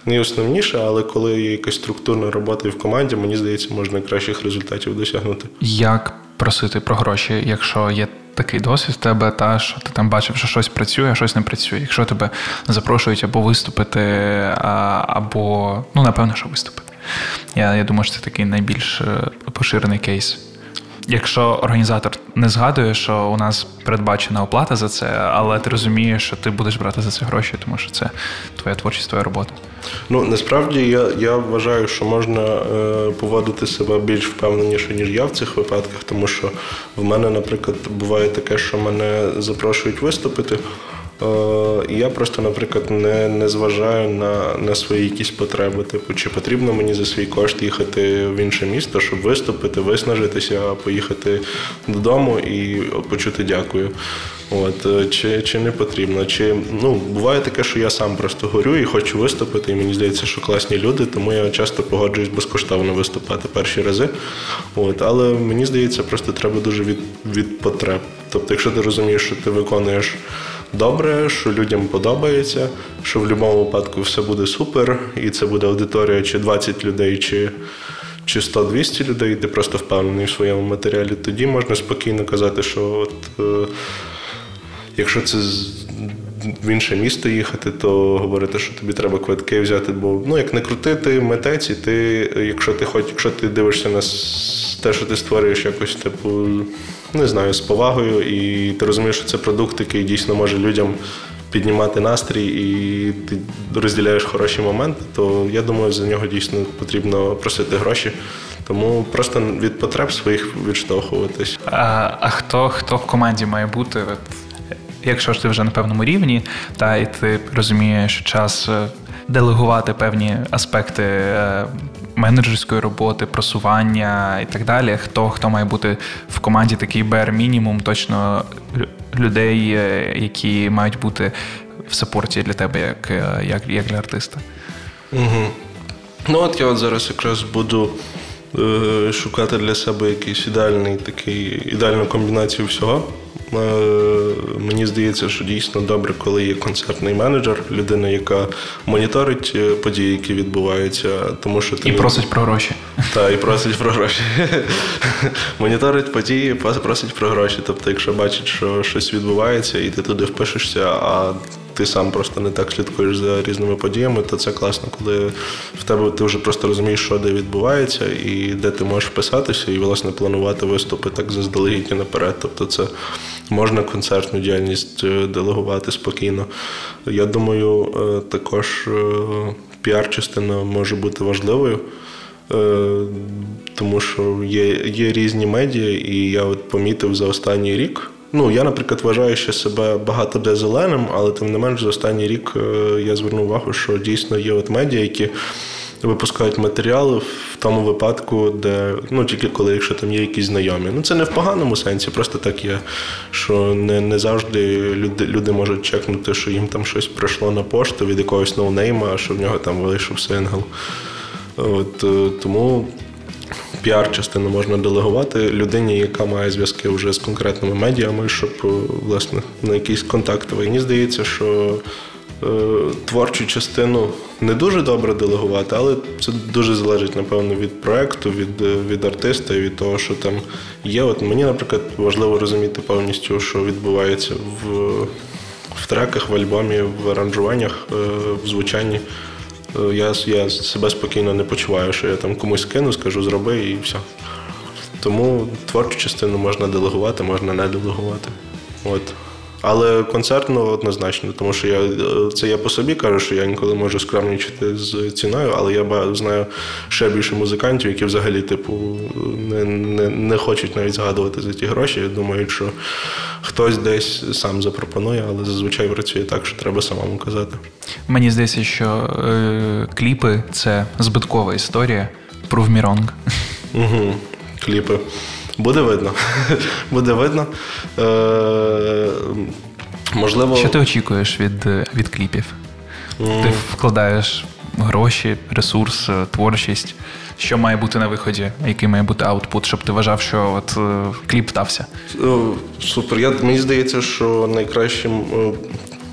найосновніше, але коли є якась структурна робота і в команді, мені здається, можна кращих результатів досягнути. Як просити про гроші, якщо є такий досвід в тебе, та що ти там бачив, що щось працює, а щось не працює. Якщо тебе запрошують або виступити, або ну напевно, що виступити. Я я думаю, що це такий найбільш е, поширений кейс. Якщо організатор не згадує, що у нас передбачена оплата за це, але ти розумієш, що ти будеш брати за це гроші, тому що це твоя творчість, твоя робота. Ну насправді я я вважаю, що можна е, поводити себе більш впевненіше, ніж я в цих випадках, тому що в мене, наприклад, буває таке, що мене запрошують виступити. Е, і я просто, наприклад, не не зважаю на на свої якісь потреби. Типу, чи потрібно мені за свій кошт їхати в інше місто, щоб виступити, виснажитися, поїхати додому і почути дякую. От е, Чи чи не потрібно. Чи ну буває таке, що я сам просто горю і хочу виступити, і мені здається, що класні люди, тому я часто погоджуюсь безкоштовно виступати перші рази. От, Але мені здається, просто треба дуже від, від потреб. Тобто, якщо ти розумієш, що ти виконуєш добре, що людям подобається, що в будь-якому випадку все буде супер, і це буде аудиторія чи 20 людей, чи чи 100-200 людей, ти просто впевнений в своєму матеріалі. Тоді можна спокійно казати, що от, е, якщо це в інше місто їхати, то говорити, що тобі треба квитки взяти. Бо ну як не крутити митець, і ти, якщо ти хоч, якщо ти дивишся на те, що ти створюєш якось, типу, не знаю, з повагою, і ти розумієш, що це продукт, який дійсно може людям піднімати настрій, і ти розділяєш хороші моменти, то я думаю, за нього дійсно потрібно просити гроші. Тому просто від потреб своїх відштовхуватись. А а хто хто в команді має бути? Якщо ж ти вже на певному рівні, та і ти розумієш, що час е, делегувати певні аспекти е, менеджерської роботи, просування і так далі. Хто хто має бути в команді такий бер мінімум, точно людей, е, які мають бути в сапорті для тебе, як як, як для артиста. Угу. Ну от я от зараз якраз буду шукати для себе якийсь ідеальний такий ідеальну комбінацію всього. Мені здається, що дійсно добре, коли є концертний менеджер, людина, яка моніторить е, події, які відбуваються, тому що ти і просить про гроші. Так, і просить про гроші. Моніторить події, просить про гроші. Тобто, якщо бачить, що щось відбувається, і ти туди впишешся, а ти сам просто не так слідкуєш за різними подіями, то це класно, коли в тебе ти вже просто розумієш, що де відбувається, і де ти можеш вписатися, і власне планувати виступи так заздалегідь і наперед. Тобто, це можна концертну діяльність е, делегувати спокійно. Я думаю, е, також е, піар-частина може бути важливою. Тому що є є різні медіа, і я от помітив за останній рік, Ну, я, наприклад, вважаю, що себе багато де зеленим, але тим не менш, за останній рік я звернув увагу, що дійсно є от медіа, які випускають матеріали в тому випадку, де ну тільки коли, якщо там є якісь знайомі. Ну це не в поганому сенсі, просто так є. Що не не завжди люди люди можуть чекнути, що їм там щось прийшло на пошту від якогось ноунейма, що в нього там вийшов сингл. От е, Тому піар-частину можна делегувати людині, яка має зв'язки вже з конкретними медіями, щоб е, власне на якийсь контакт. Мені здається, що творчу частину не дуже добре делегувати, але це дуже залежить, напевно, від проекту, від е, від артиста і від того, що там є. От Мені, наприклад, важливо розуміти повністю, що відбувається в, в треках, в альбомі, в аранжуваннях, в звучанні. Е, я я себе спокійно не почуваю, що я там комусь кину, скажу, зроби і все. Тому творчу частину можна делегувати, можна не делегувати. От. Але концертно однозначно, тому що я це я по собі кажу, що я ніколи можу скромнічити з ціною, але я знаю ще більше музикантів, які взагалі типу не не, не хочуть навіть згадувати за ті гроші. Я думаю, що хтось десь сам запропонує, але зазвичай працює так, що треба самому казати. Мені здається, що е, кліпи це збиткова історія. Prove me wrong. Угу, Кліпи. Буде видно. <laughs> Буде видно. Е, можливо... Що ти очікуєш від від кліпів? Mm. Ти вкладаєш гроші, ресурс, е, творчість. Що має бути на виході, який має бути аутпут, щоб ти вважав, що от е, кліп вдався? Супер. Я, Мені здається, що найкращим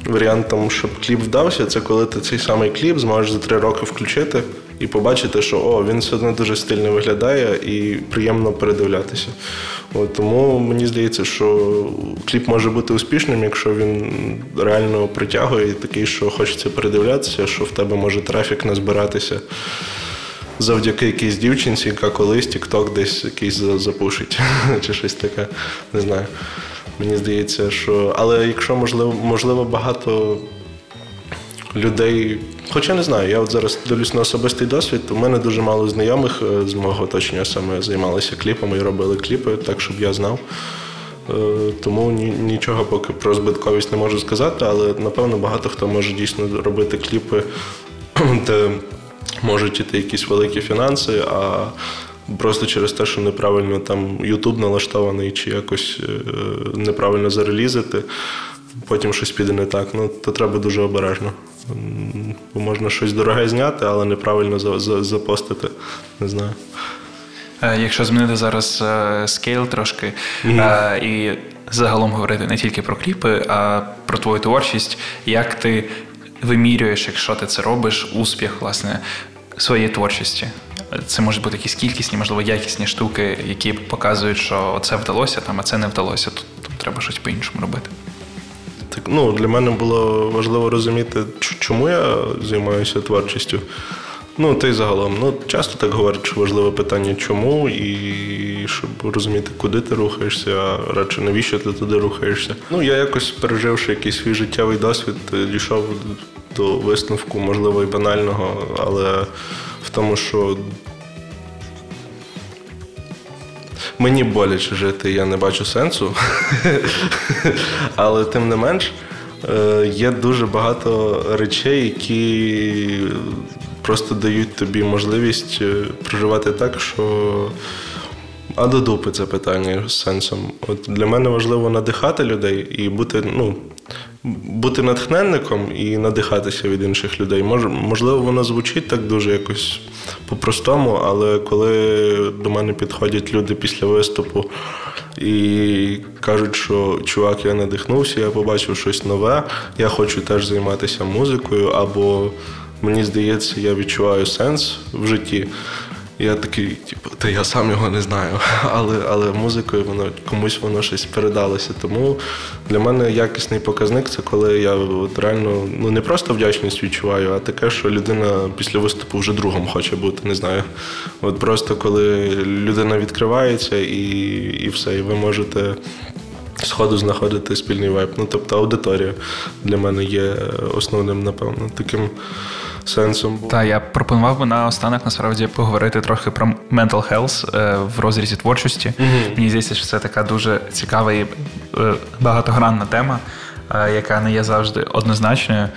варіантом, щоб кліп вдався, це коли ти цей самий кліп зможеш за три роки включити і побачити, що о, він все одно дуже стильно виглядає і приємно передивлятися. От, Тому мені здається, що кліп може бути успішним, якщо він реально притягує такий, що хочеться передивлятися, що в тебе може трафік назбиратися. Завдяки якійсь дівчинці, яка колись тік десь якийсь запушить, <laughs> чи щось таке, не знаю. Мені здається, що. Але якщо можливо, можливо, багато людей. Хоча не знаю, я от зараз дивлюсь на особистий досвід. У мене дуже мало знайомих е, з мого оточення саме займалися кліпами і робили кліпи, так щоб я знав. Е, тому нічого поки про збитковість не можу сказати, але напевно багато хто може дійсно робити кліпи, <clears throat> де можуть іти якісь великі фінанси, а просто через те, що неправильно там Ютуб налаштований чи якось е, неправильно зарелізити, потім щось піде не так. Ну, то треба дуже обережно. Бо можна щось дороге зняти, але неправильно запостити. Не знаю. Е, якщо змінити зараз е, скейл трошки mm-hmm. і загалом говорити не тільки про кліпи, а про твою творчість, як ти вимірюєш, якщо ти це робиш, успіх власне своєї творчості. Це можуть бути якісь кількісні, можливо, якісні штуки, які показують, що це вдалося, там, а це не вдалося. Тут, тут треба щось по-іншому робити. Так, ну, Для мене було важливо розуміти, чому я займаюся творчістю. Ну, та й загалом. Ну, Часто так говорять, що важливе питання, чому, і щоб розуміти, куди ти рухаєшся, а радше навіщо ти туди рухаєшся. Ну, я якось переживши якийсь свій життєвий досвід, дійшов до висновку, можливо, і банального, але в тому, що мені боляче жити, я не бачу сенсу. Але тим не менш, е, є дуже багато речей, які просто дають тобі можливість е, проживати так, що. А до дупи це питання з сенсом. От Для мене важливо надихати людей і бути, ну, бути натхненником і надихатися від інших людей. Можливо, воно звучить так дуже якось по-простому, але коли до мене підходять люди після виступу і кажуть, що чувак, я надихнувся, я побачив щось нове, я хочу теж займатися музикою, або мені здається, я відчуваю сенс в житті. Я такий, типу, та я сам його не знаю, <laughs> але але музикою воно комусь воно щось передалося. Тому для мене якісний показник це коли я от реально ну не просто вдячність відчуваю, а таке, що людина після виступу вже другом хоче бути. Не знаю. От просто коли людина відкривається і і все, і ви можете. Сходу знаходити спільний вайб. Ну, тобто аудиторія для мене є основним, напевно, таким сенсом. Та я пропонував би на останок насправді поговорити трохи про mental health е, в розрізі творчості. Mm-hmm. Мені здається, що це така дуже цікава і е, багатогранна тема. Е, яка не є завжди однозначною.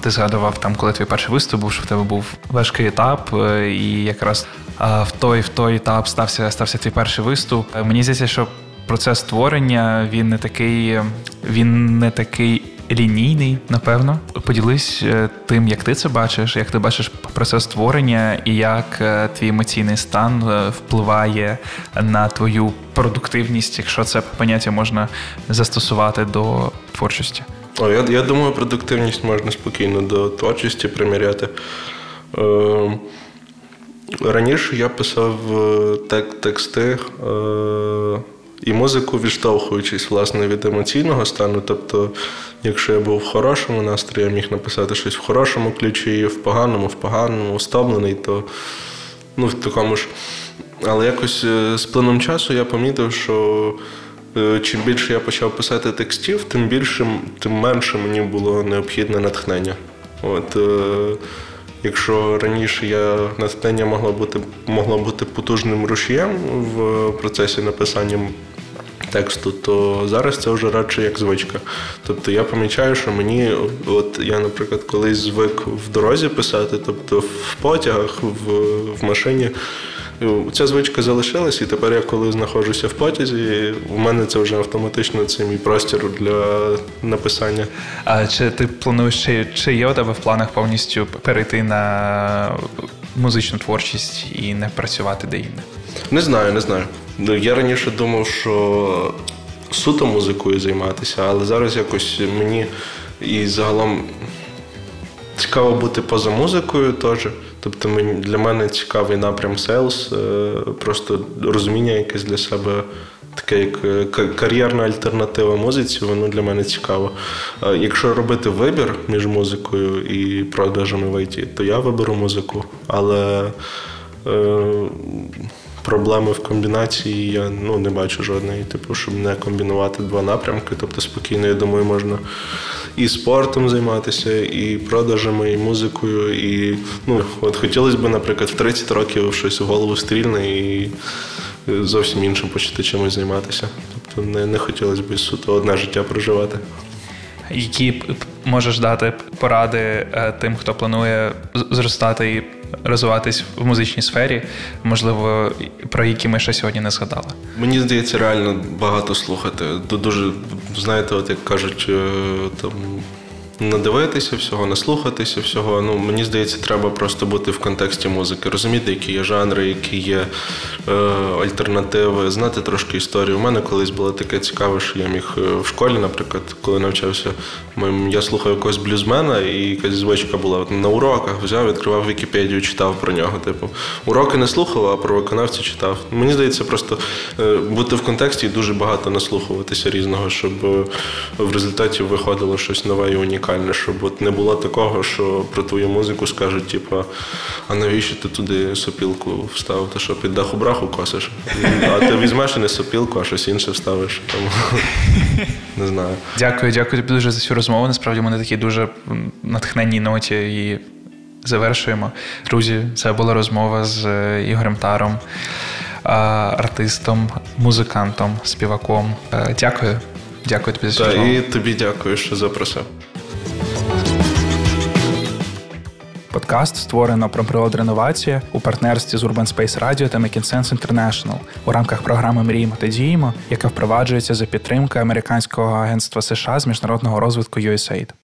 Ти згадував там, коли твій перший виступ був, що в тебе був важкий етап, і якраз в той в той етап стався стався твій перший виступ. Мені здається, що процес створення він не такий, він не такий лінійний, напевно. Поділись е, тим, як ти це бачиш, як ти бачиш процес створення, і як е, твій емоційний стан е, впливає на твою продуктивність, якщо це поняття можна застосувати до творчості. О, я я думаю, продуктивність можна спокійно до творчості приміряти. Е, Раніше я писав тек- тексти. Е, і музику відштовхуючись власне від емоційного стану. Тобто, якщо я був в хорошому настрої, я міг написати щось в хорошому ключі, в поганому, в поганому, стомлений, то ну, в такому ж. Але якось е, з плином часу я помітив, що е, чим більше я почав писати текстів, тим більше, тим менше мені було необхідне натхнення. От, е, Якщо раніше я натхнення могло бути могло бути потужним рушієм в процесі написання тексту, то зараз це вже радше як звичка. Тобто я помічаю, що мені, от я, наприклад, колись звик в дорозі писати, тобто в потягах, в, в машині. Ця звичка залишилась, і тепер я коли знаходжуся в потязі, у мене це вже автоматично це мій простір для написання. А чи ти плануєш, чи, чи є у тебе в планах повністю перейти на музичну творчість і не працювати де-інде? Не знаю, не знаю. Ну, я раніше думав, що суто музикою займатися, але зараз якось мені і загалом цікаво бути поза музикою теж. Тобто для мене цікавий напрям селс, е, просто розуміння якесь для себе. Таке як е, кар'єрна альтернатива музиці, воно для мене цікаво. Якщо робити вибір між музикою і продажами в ІТ, то я виберу музику. Але е, проблеми в комбінації я ну, не бачу жодної, типу, щоб не комбінувати два напрямки. Тобто спокійно, я думаю, можна і спортом займатися, і продажами, і музикою. І ну, от хотілося б, наприклад, в 30 років щось в голову стрільне і зовсім іншим почати чимось займатися. Тобто не, не хотілося б суто одне життя проживати. Які можеш дати поради е, тим, хто планує зростати і розвиватись в музичній сфері, можливо, про які ми ще сьогодні не згадали. Мені здається, реально багато слухати. Дуже знаєте, от як кажуть, е, там надивитися всього, наслухатися всього. Ну, Мені здається, треба просто бути в контексті музики, розуміти, які є жанри, які є е, альтернативи, знати трошки історію. У мене колись було таке цікаве, що я міг е, в школі, наприклад, коли навчався, я слухав якогось блюзмена, і якась звичка була на уроках, взяв, відкривав Вікіпедію, читав про нього. Типу, уроки не слухав, а про виконавця читав. Мені здається, просто е, бути в контексті і дуже багато наслухуватися різного, щоб е, в результаті виходило щось нове і унікальне унікальне, щоб от не було такого, що про твою музику скажуть, типу, а навіщо ти туди сопілку вставив? Ти що під даху браху косиш? А ти візьмеш і не сопілку, а щось інше вставиш. Тому не знаю. Дякую, дякую тобі дуже за цю розмову. Насправді ми на такій дуже натхненній ноті і завершуємо. Друзі, це була розмова з е, Ігорем Таром. Артистом, музикантом, співаком. Е, дякую. Дякую тобі за цю. І тобі дякую, що запросив. Подкаст створено про природреновація у партнерстві з Urban Space Radio та MakinSense International у рамках програми Мріємо та діємо, яка впроваджується за підтримки американського агентства США з міжнародного розвитку USAID.